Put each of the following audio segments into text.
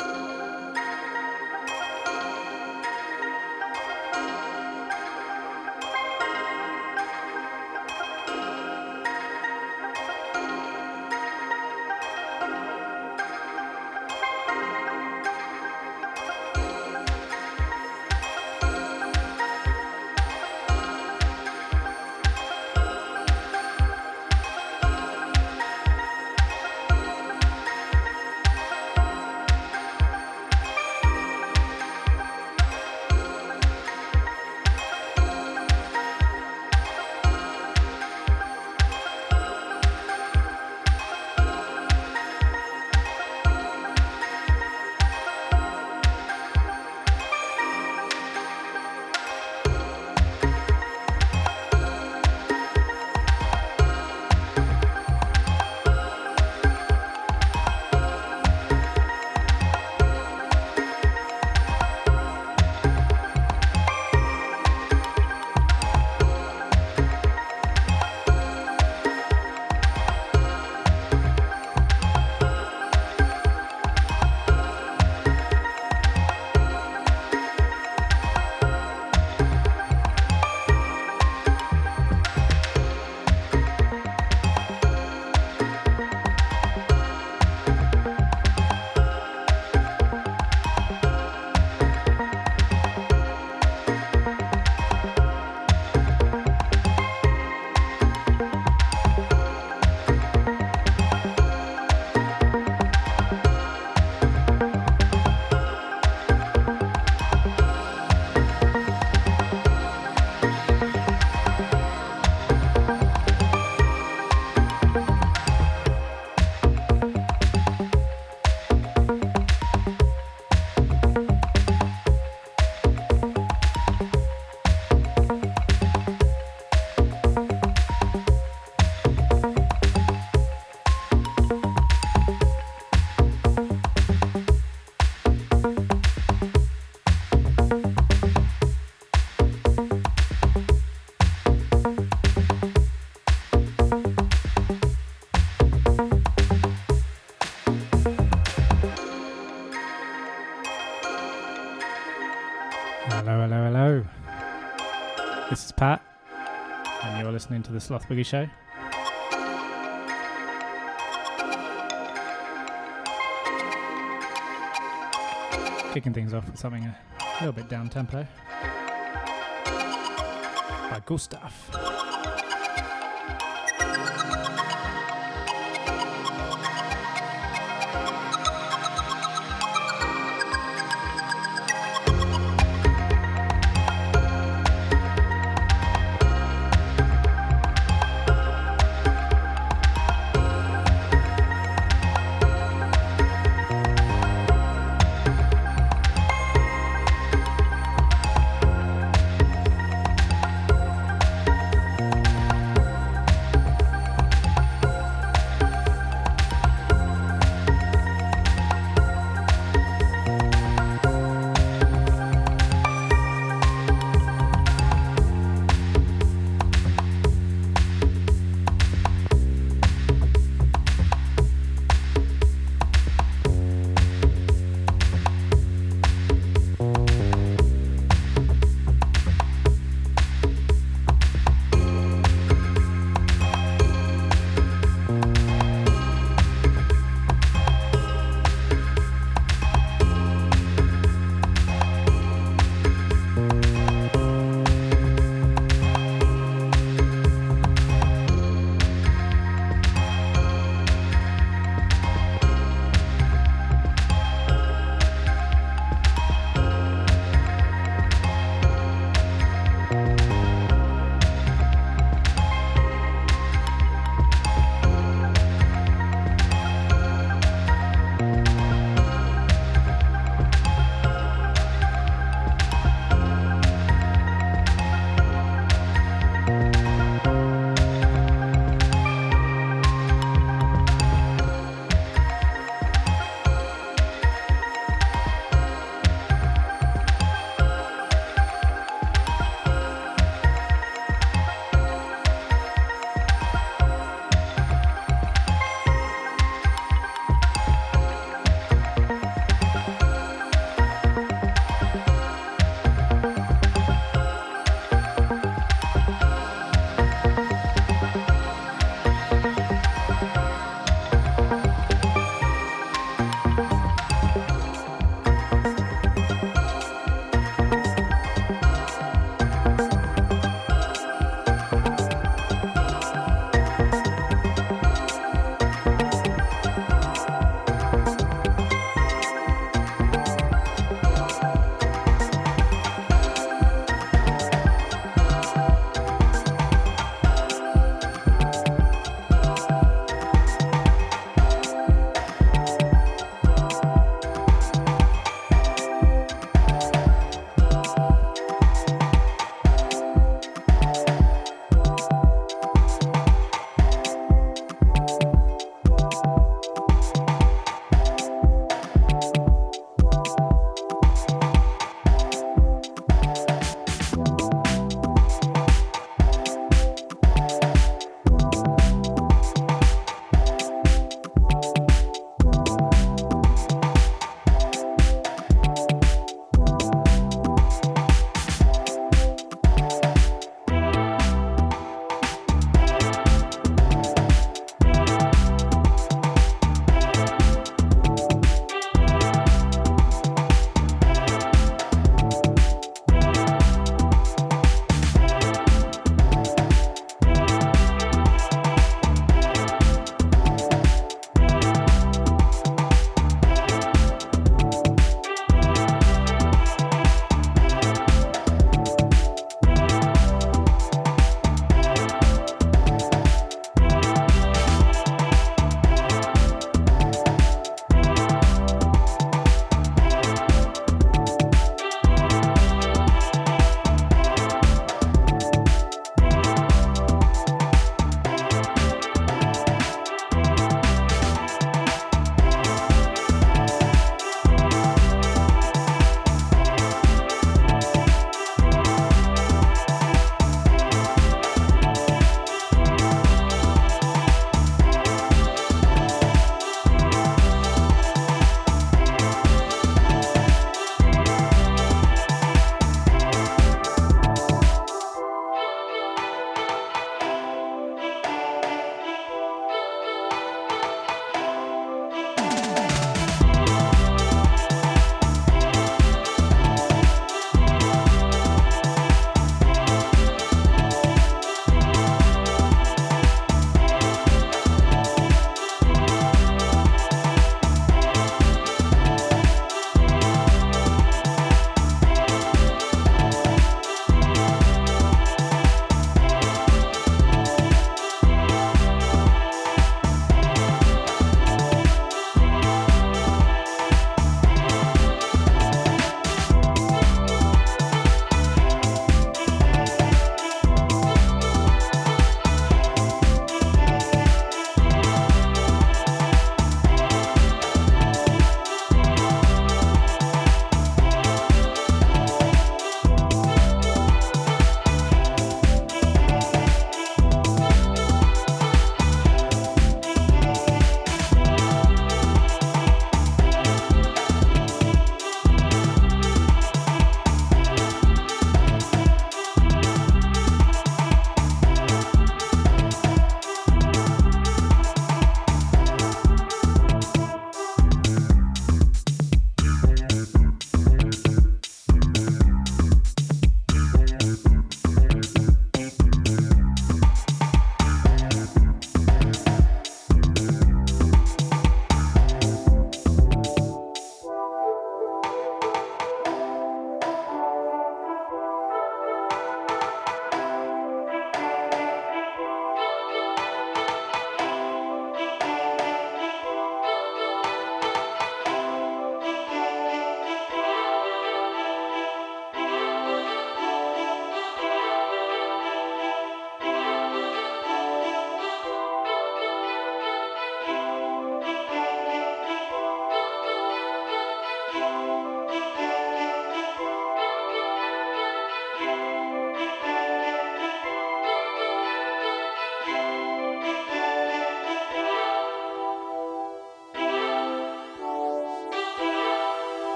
you listening to the Sloth Boogie Show. Kicking things off with something a little bit down tempo by Gustav.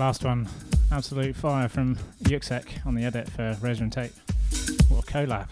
Last one, absolute fire from Yuksek on the edit for Razor-N-Tape. What a collab.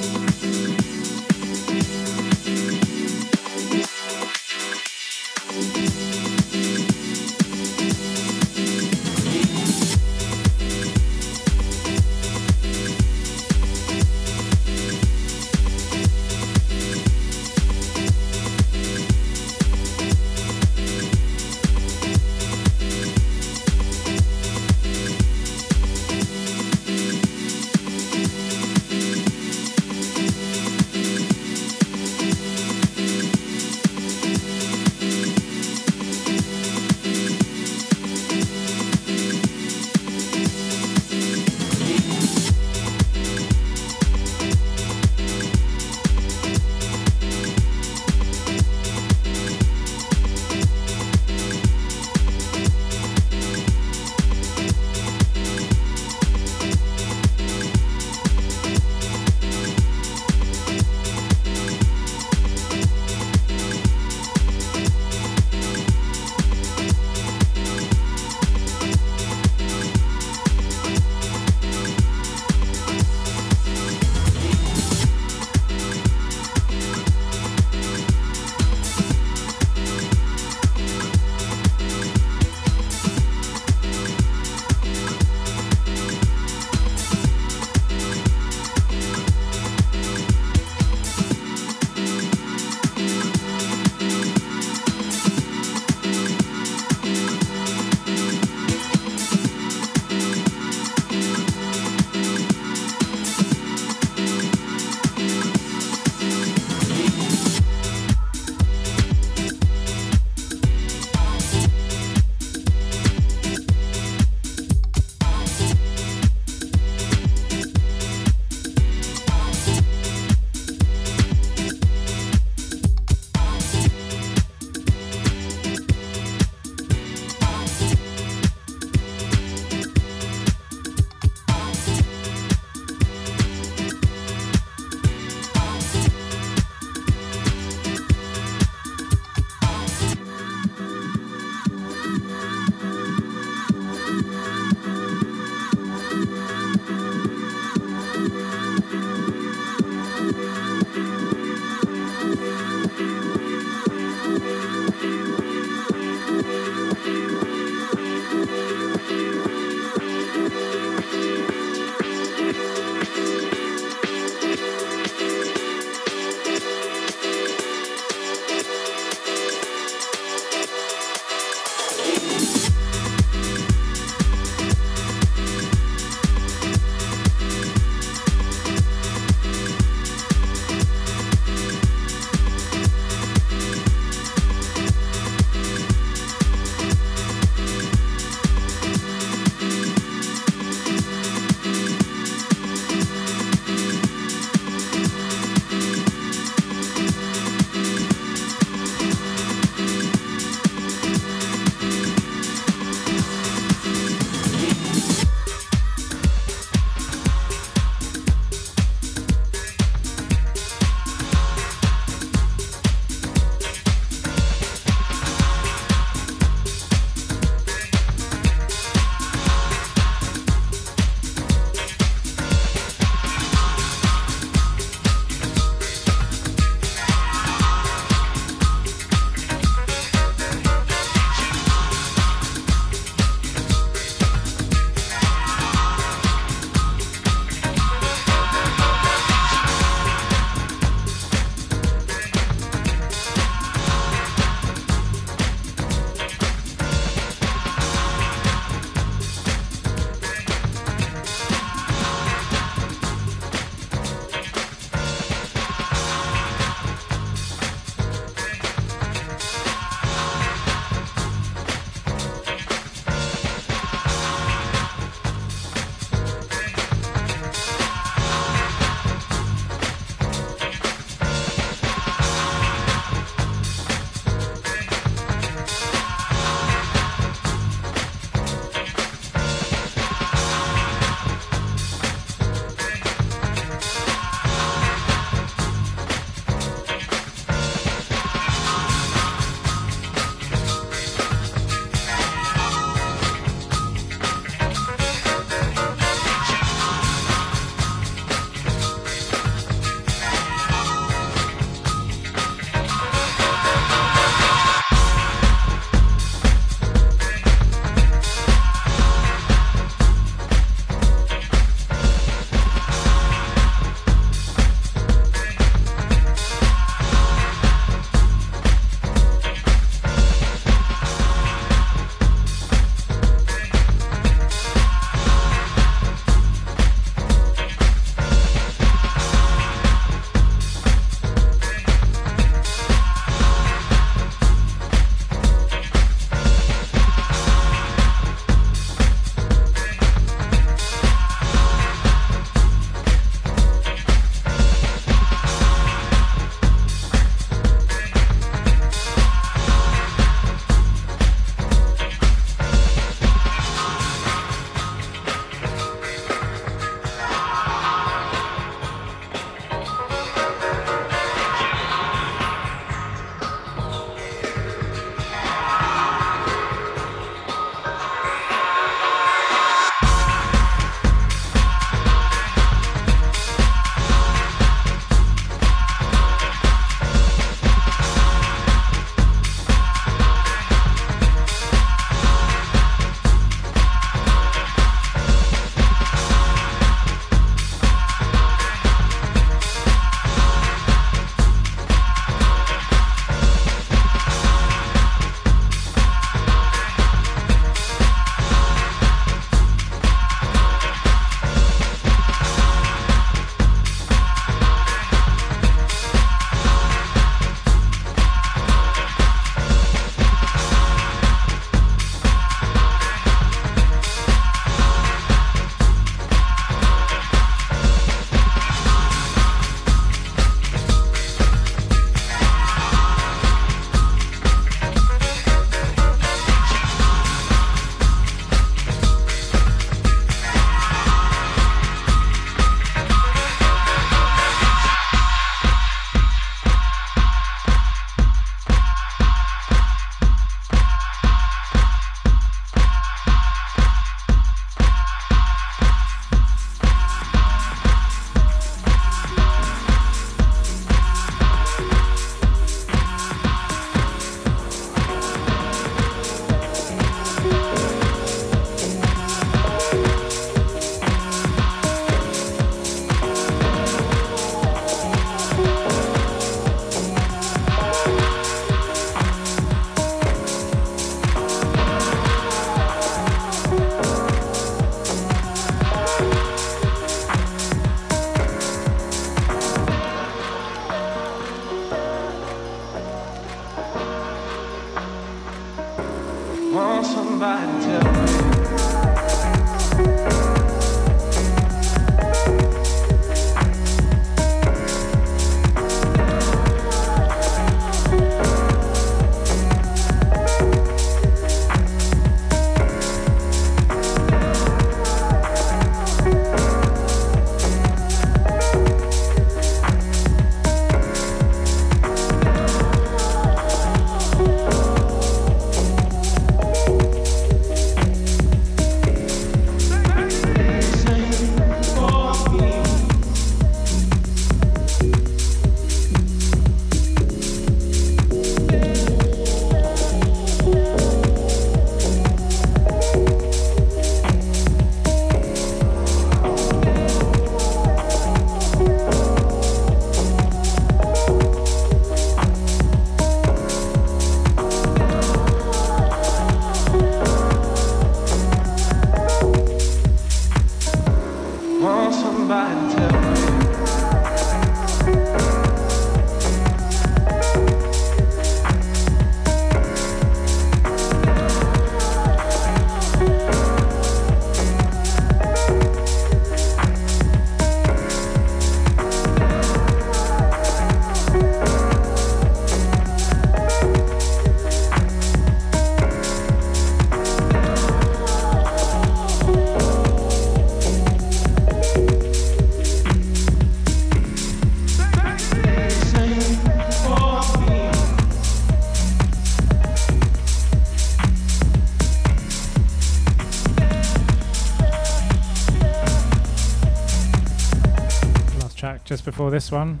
This one,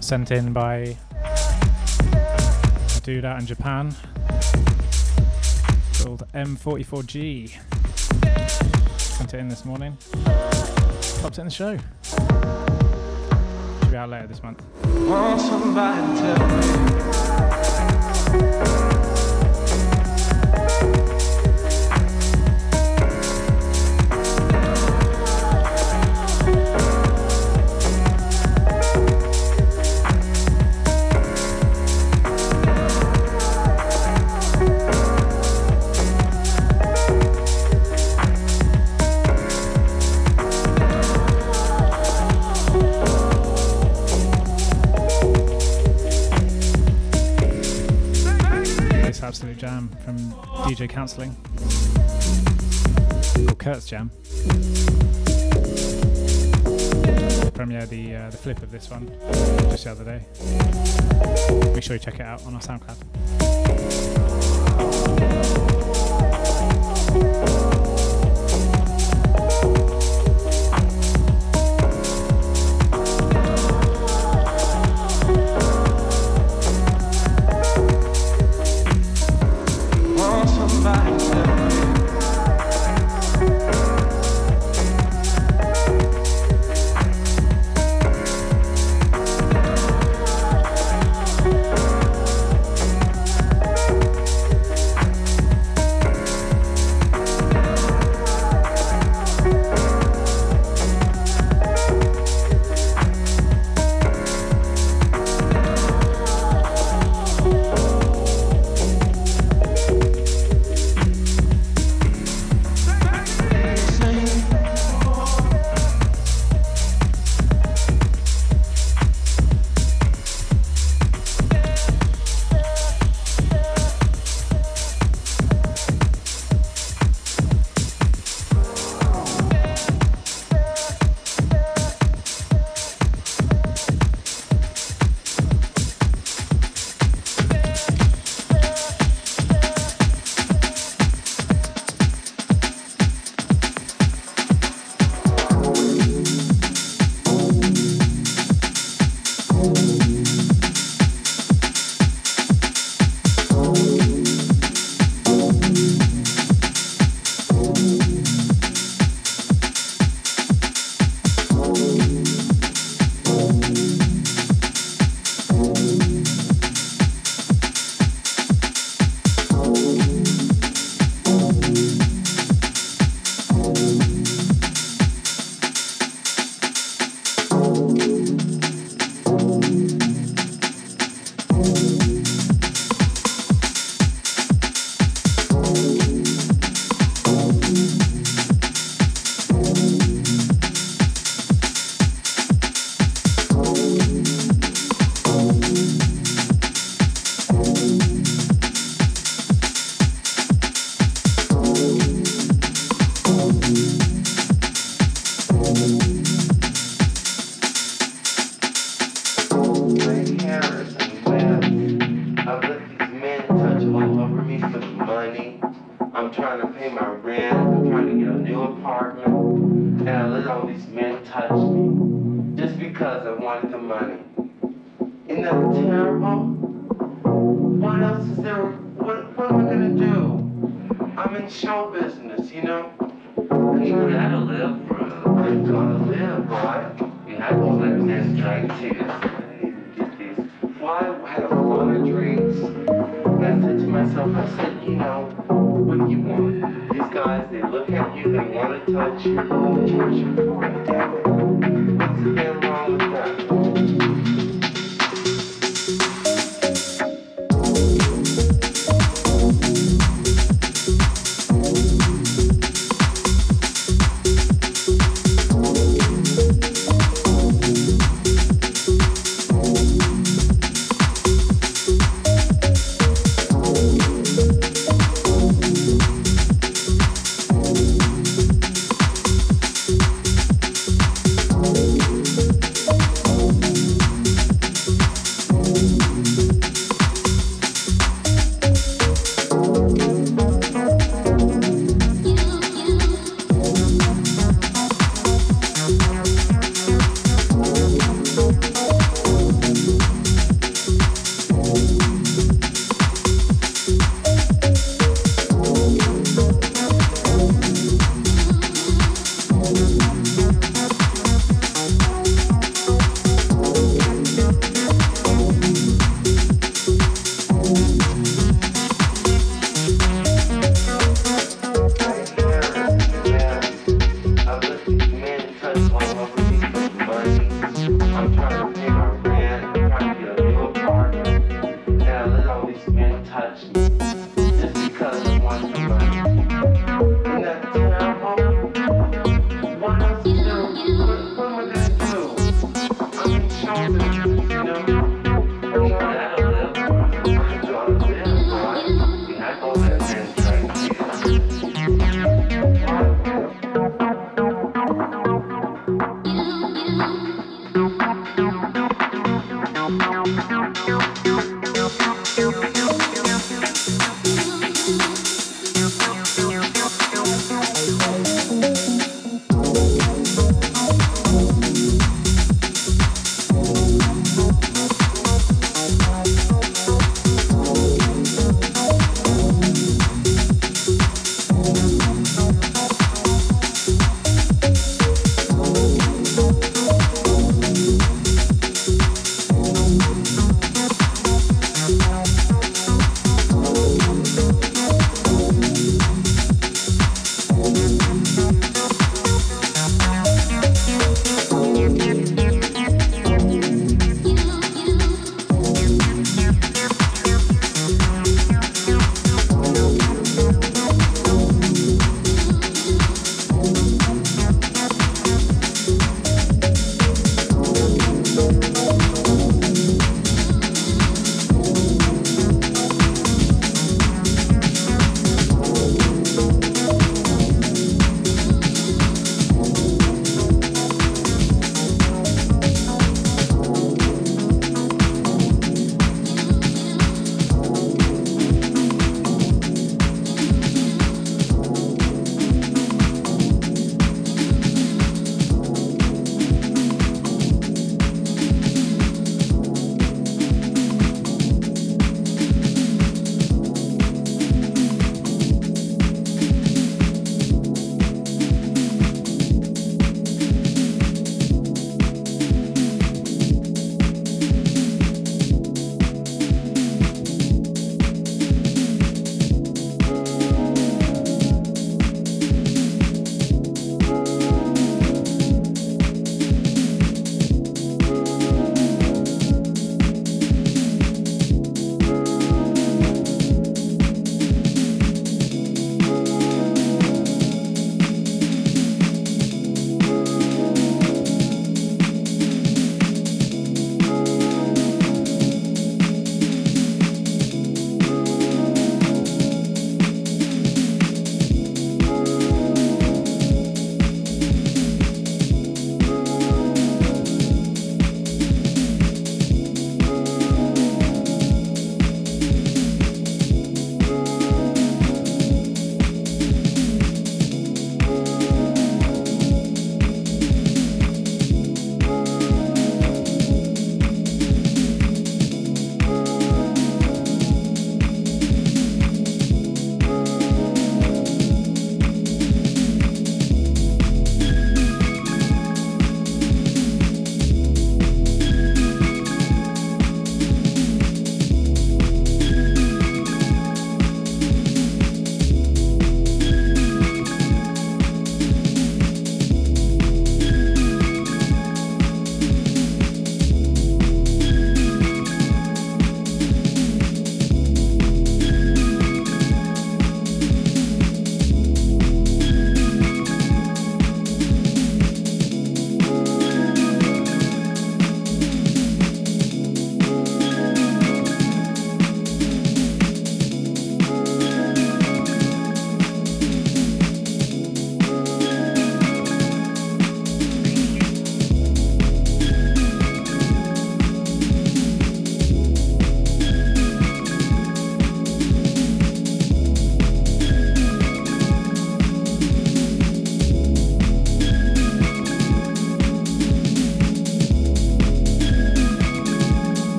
sent in by a dude out in Japan called M44G. Sent it in this morning. Popped it in the show. Should be out later this month. DJ Counselling called Kurt's Jam. Premiere the uh, the flip of this one just the other day. Make sure you check it out on our SoundCloud.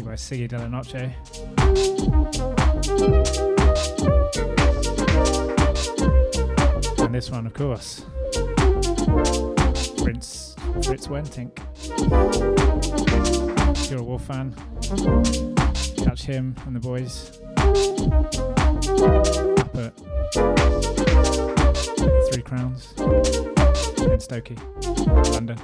By Siggy Della Noche. And this one, of course, Prince Fritz Wentink. If you're a Wolf fan, catch him and the boys up at Three Crowns in Stokey, London.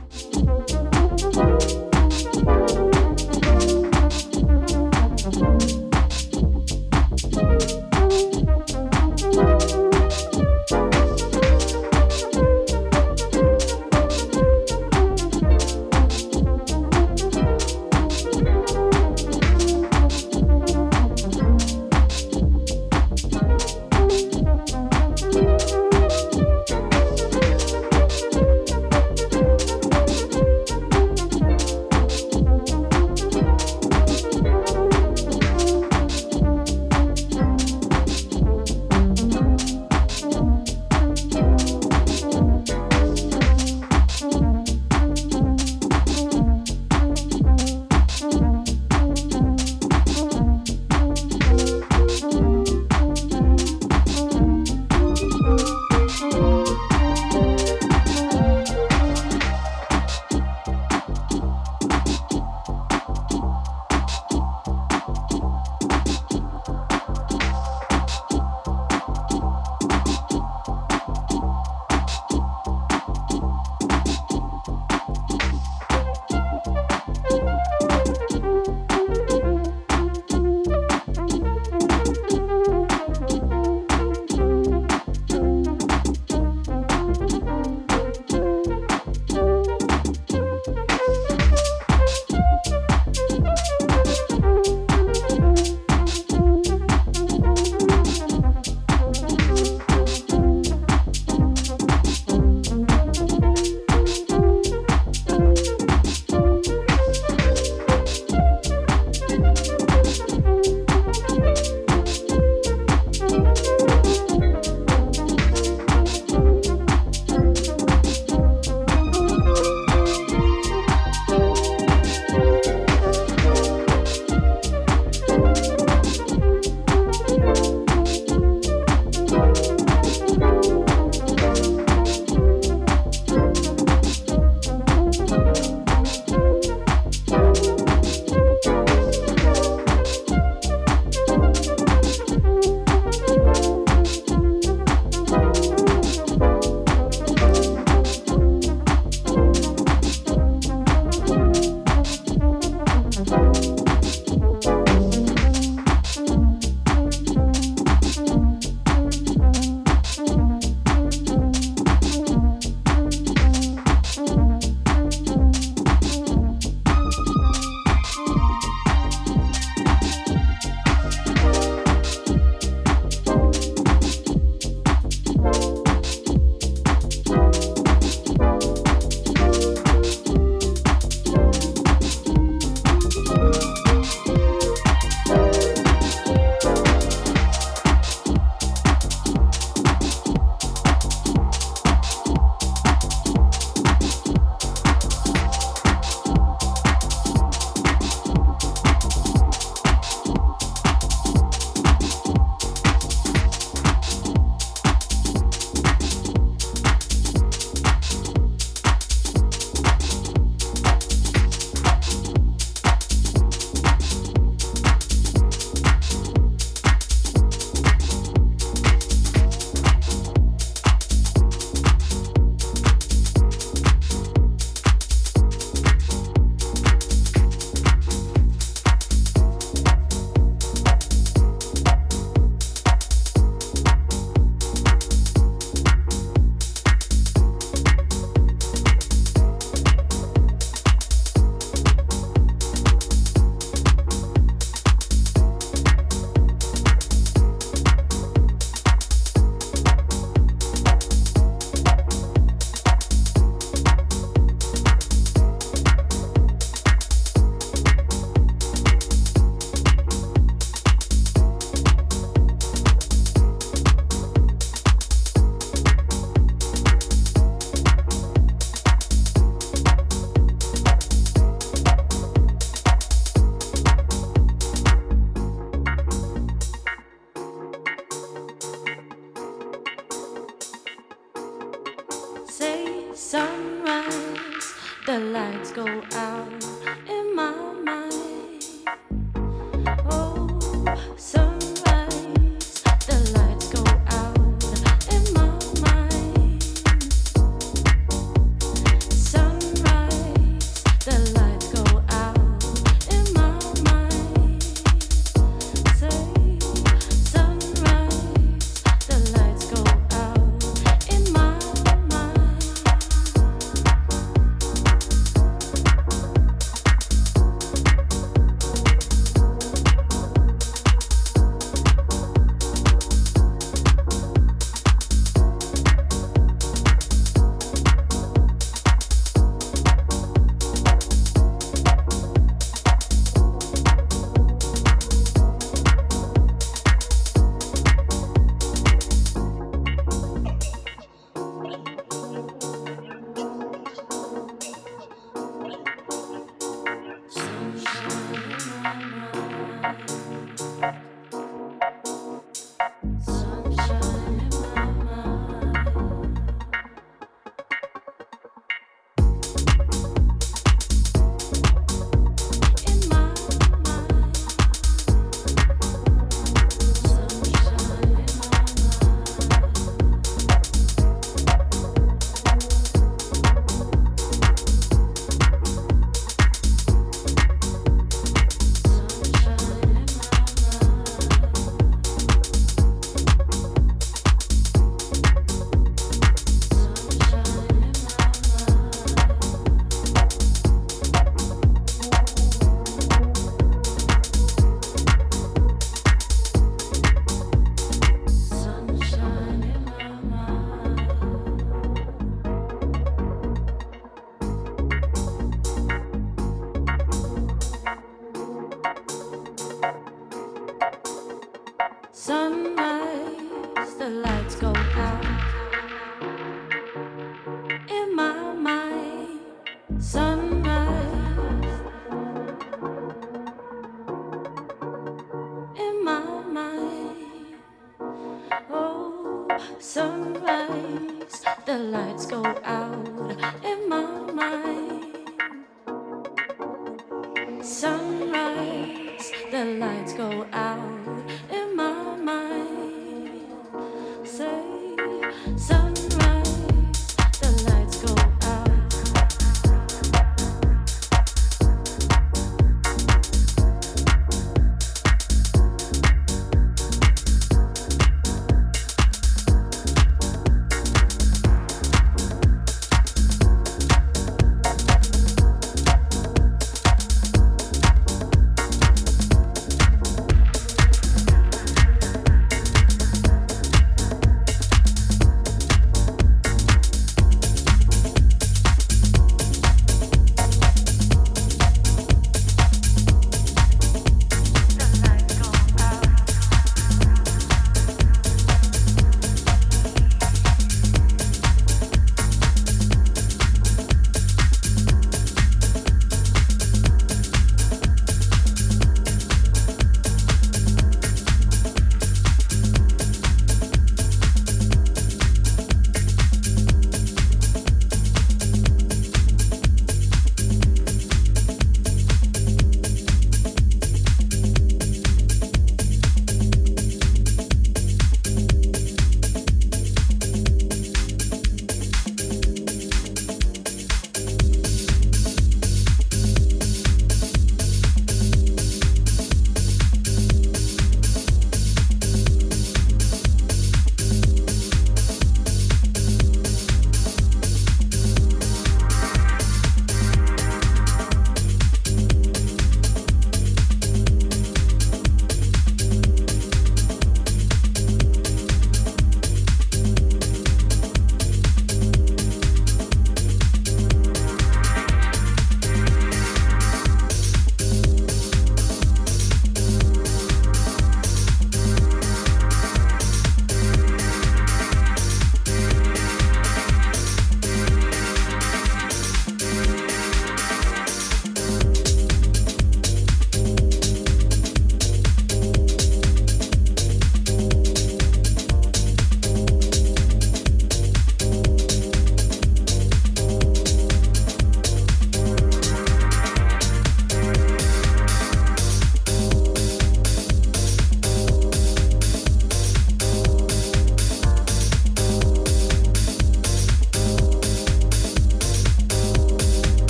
Lights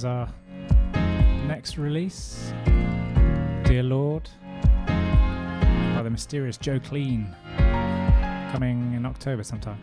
is our next release Dear Lord by the mysterious Joe Clean, coming in October sometime.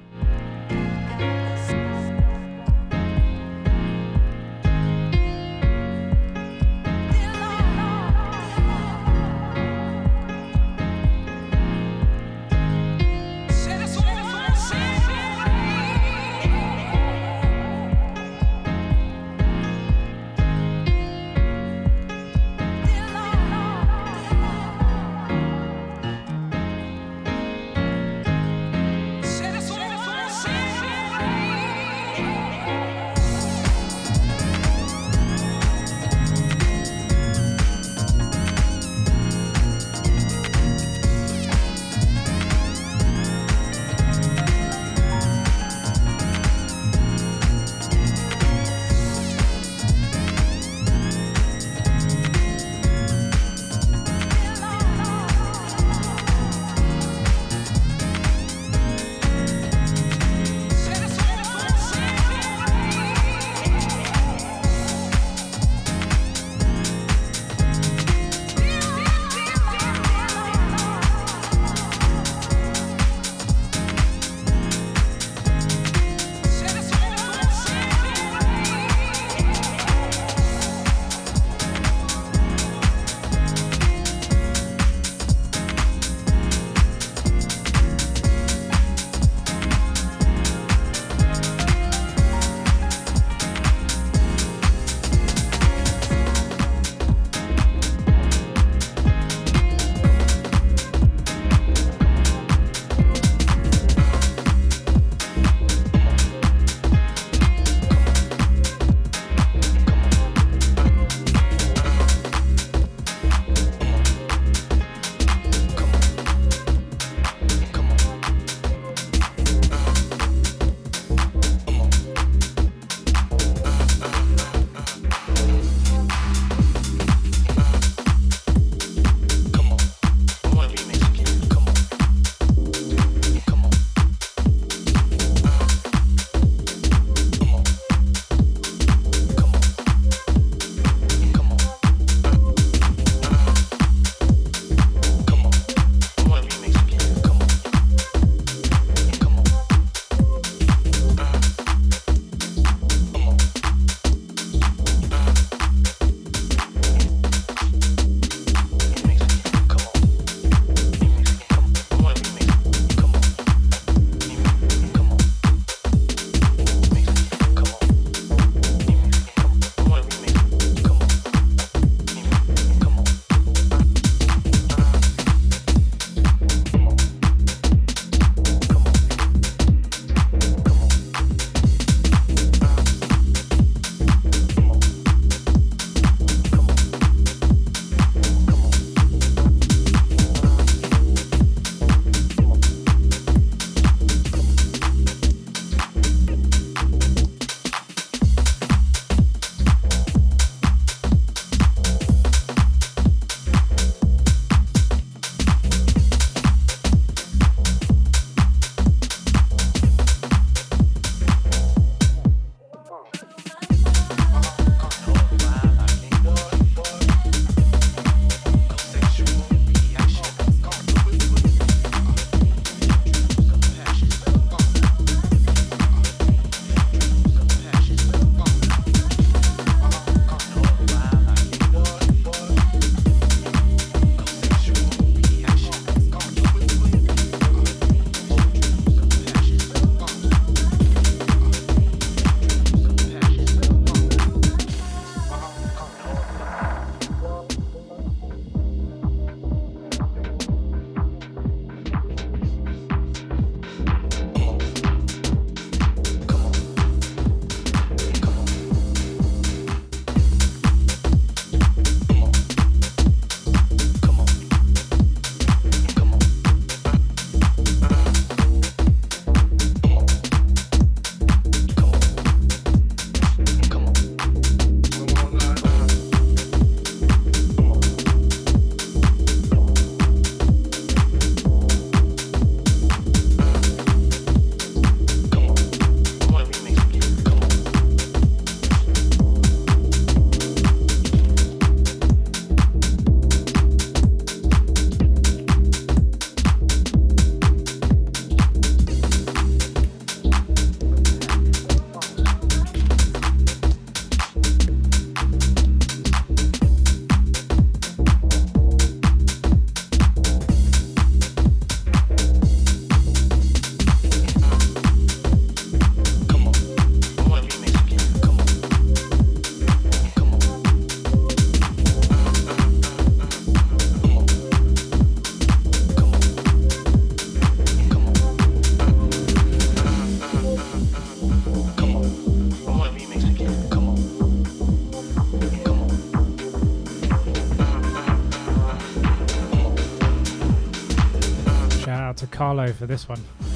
Carlo for this one.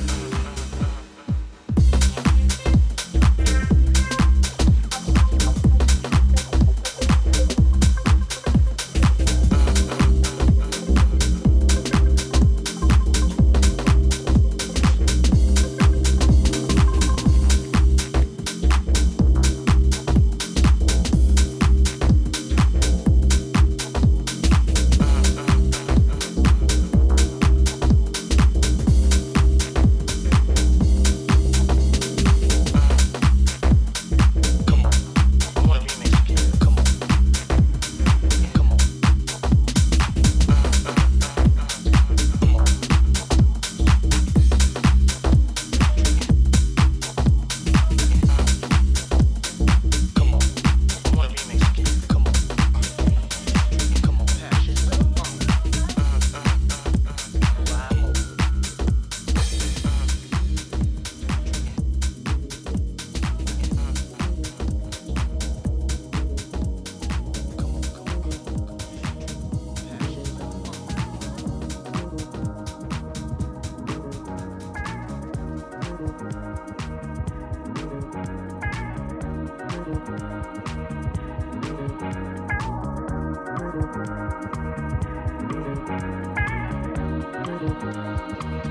Thank you.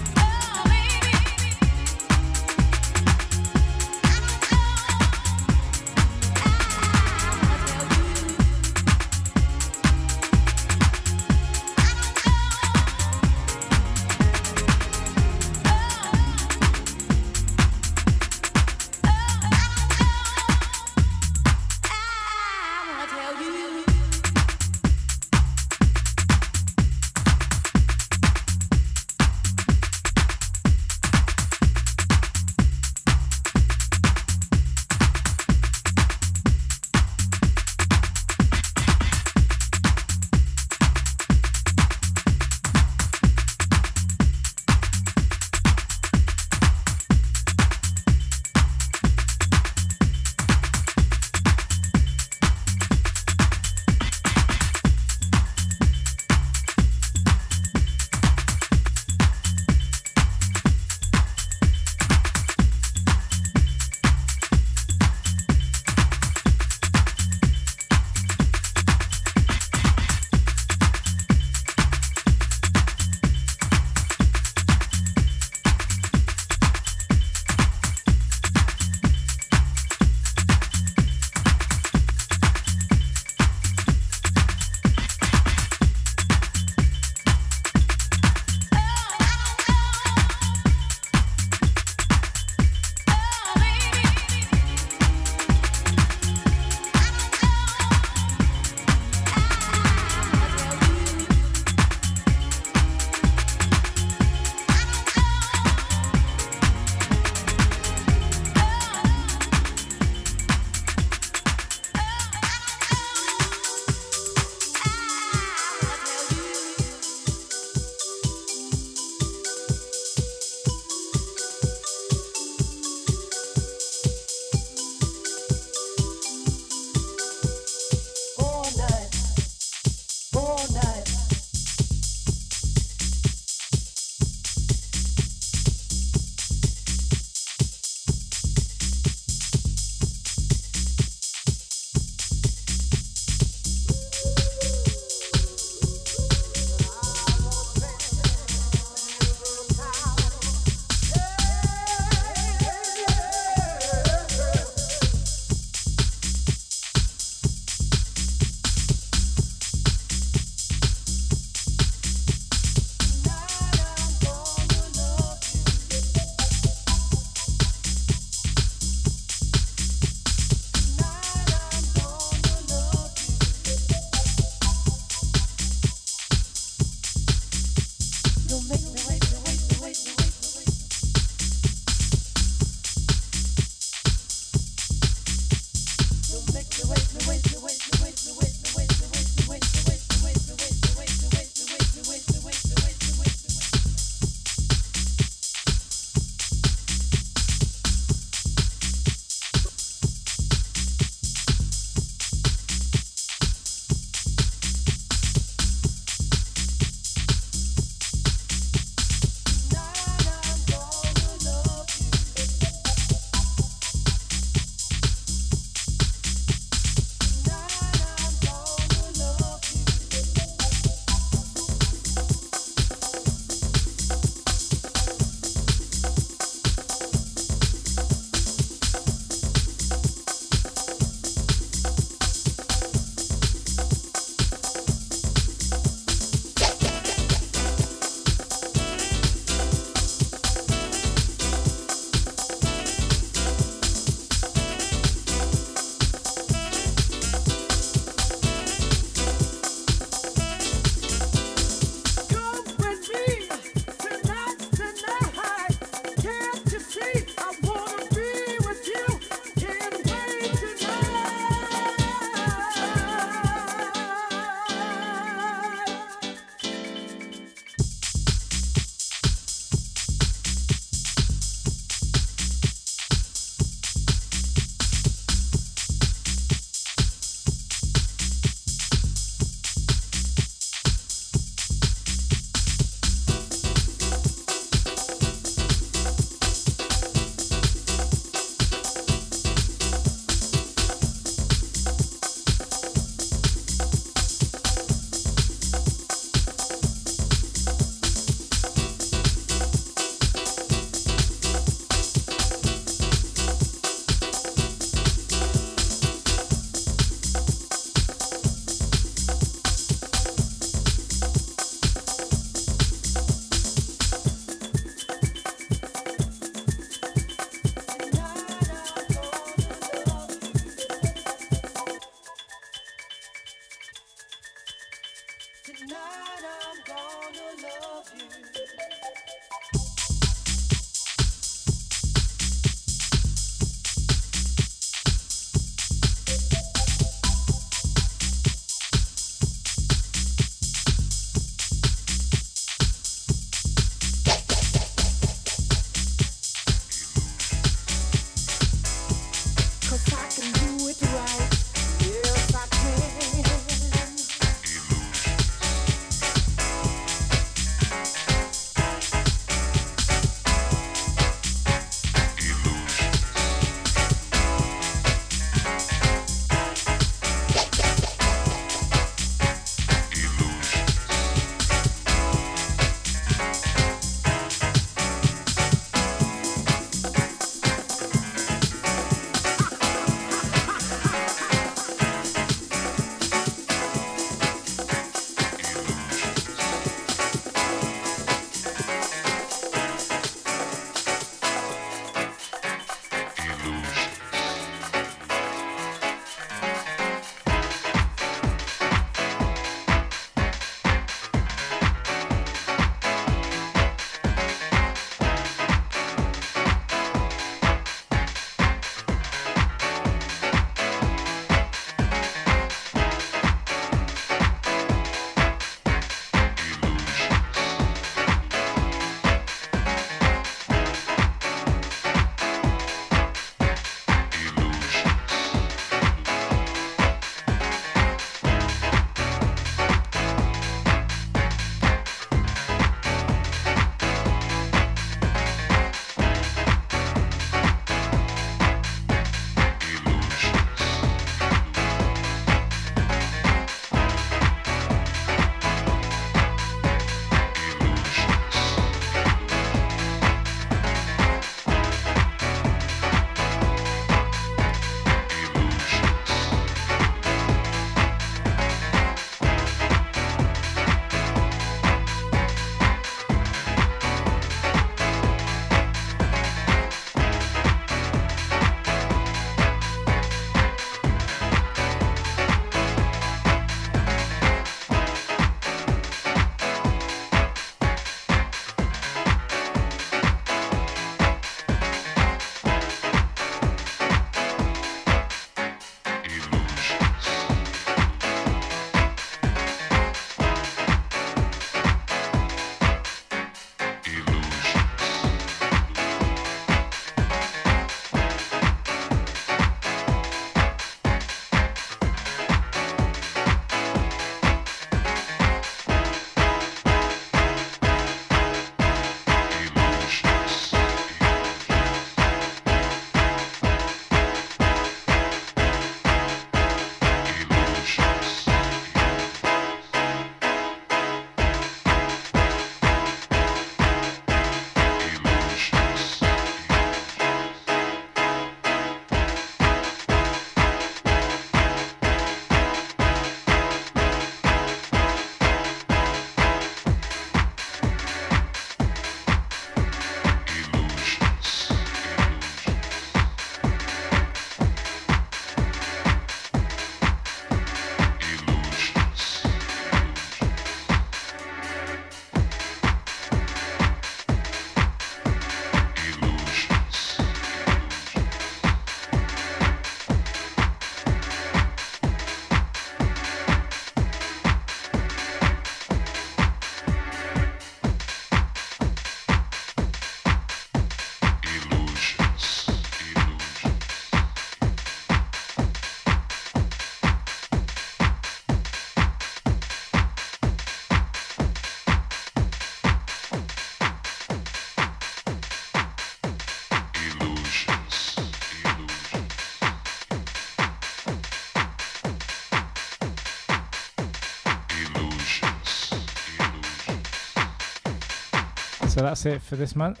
That's it for this month.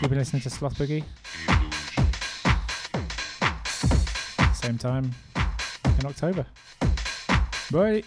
You've been listening to Sloth Boogie. Same time in October. Bye.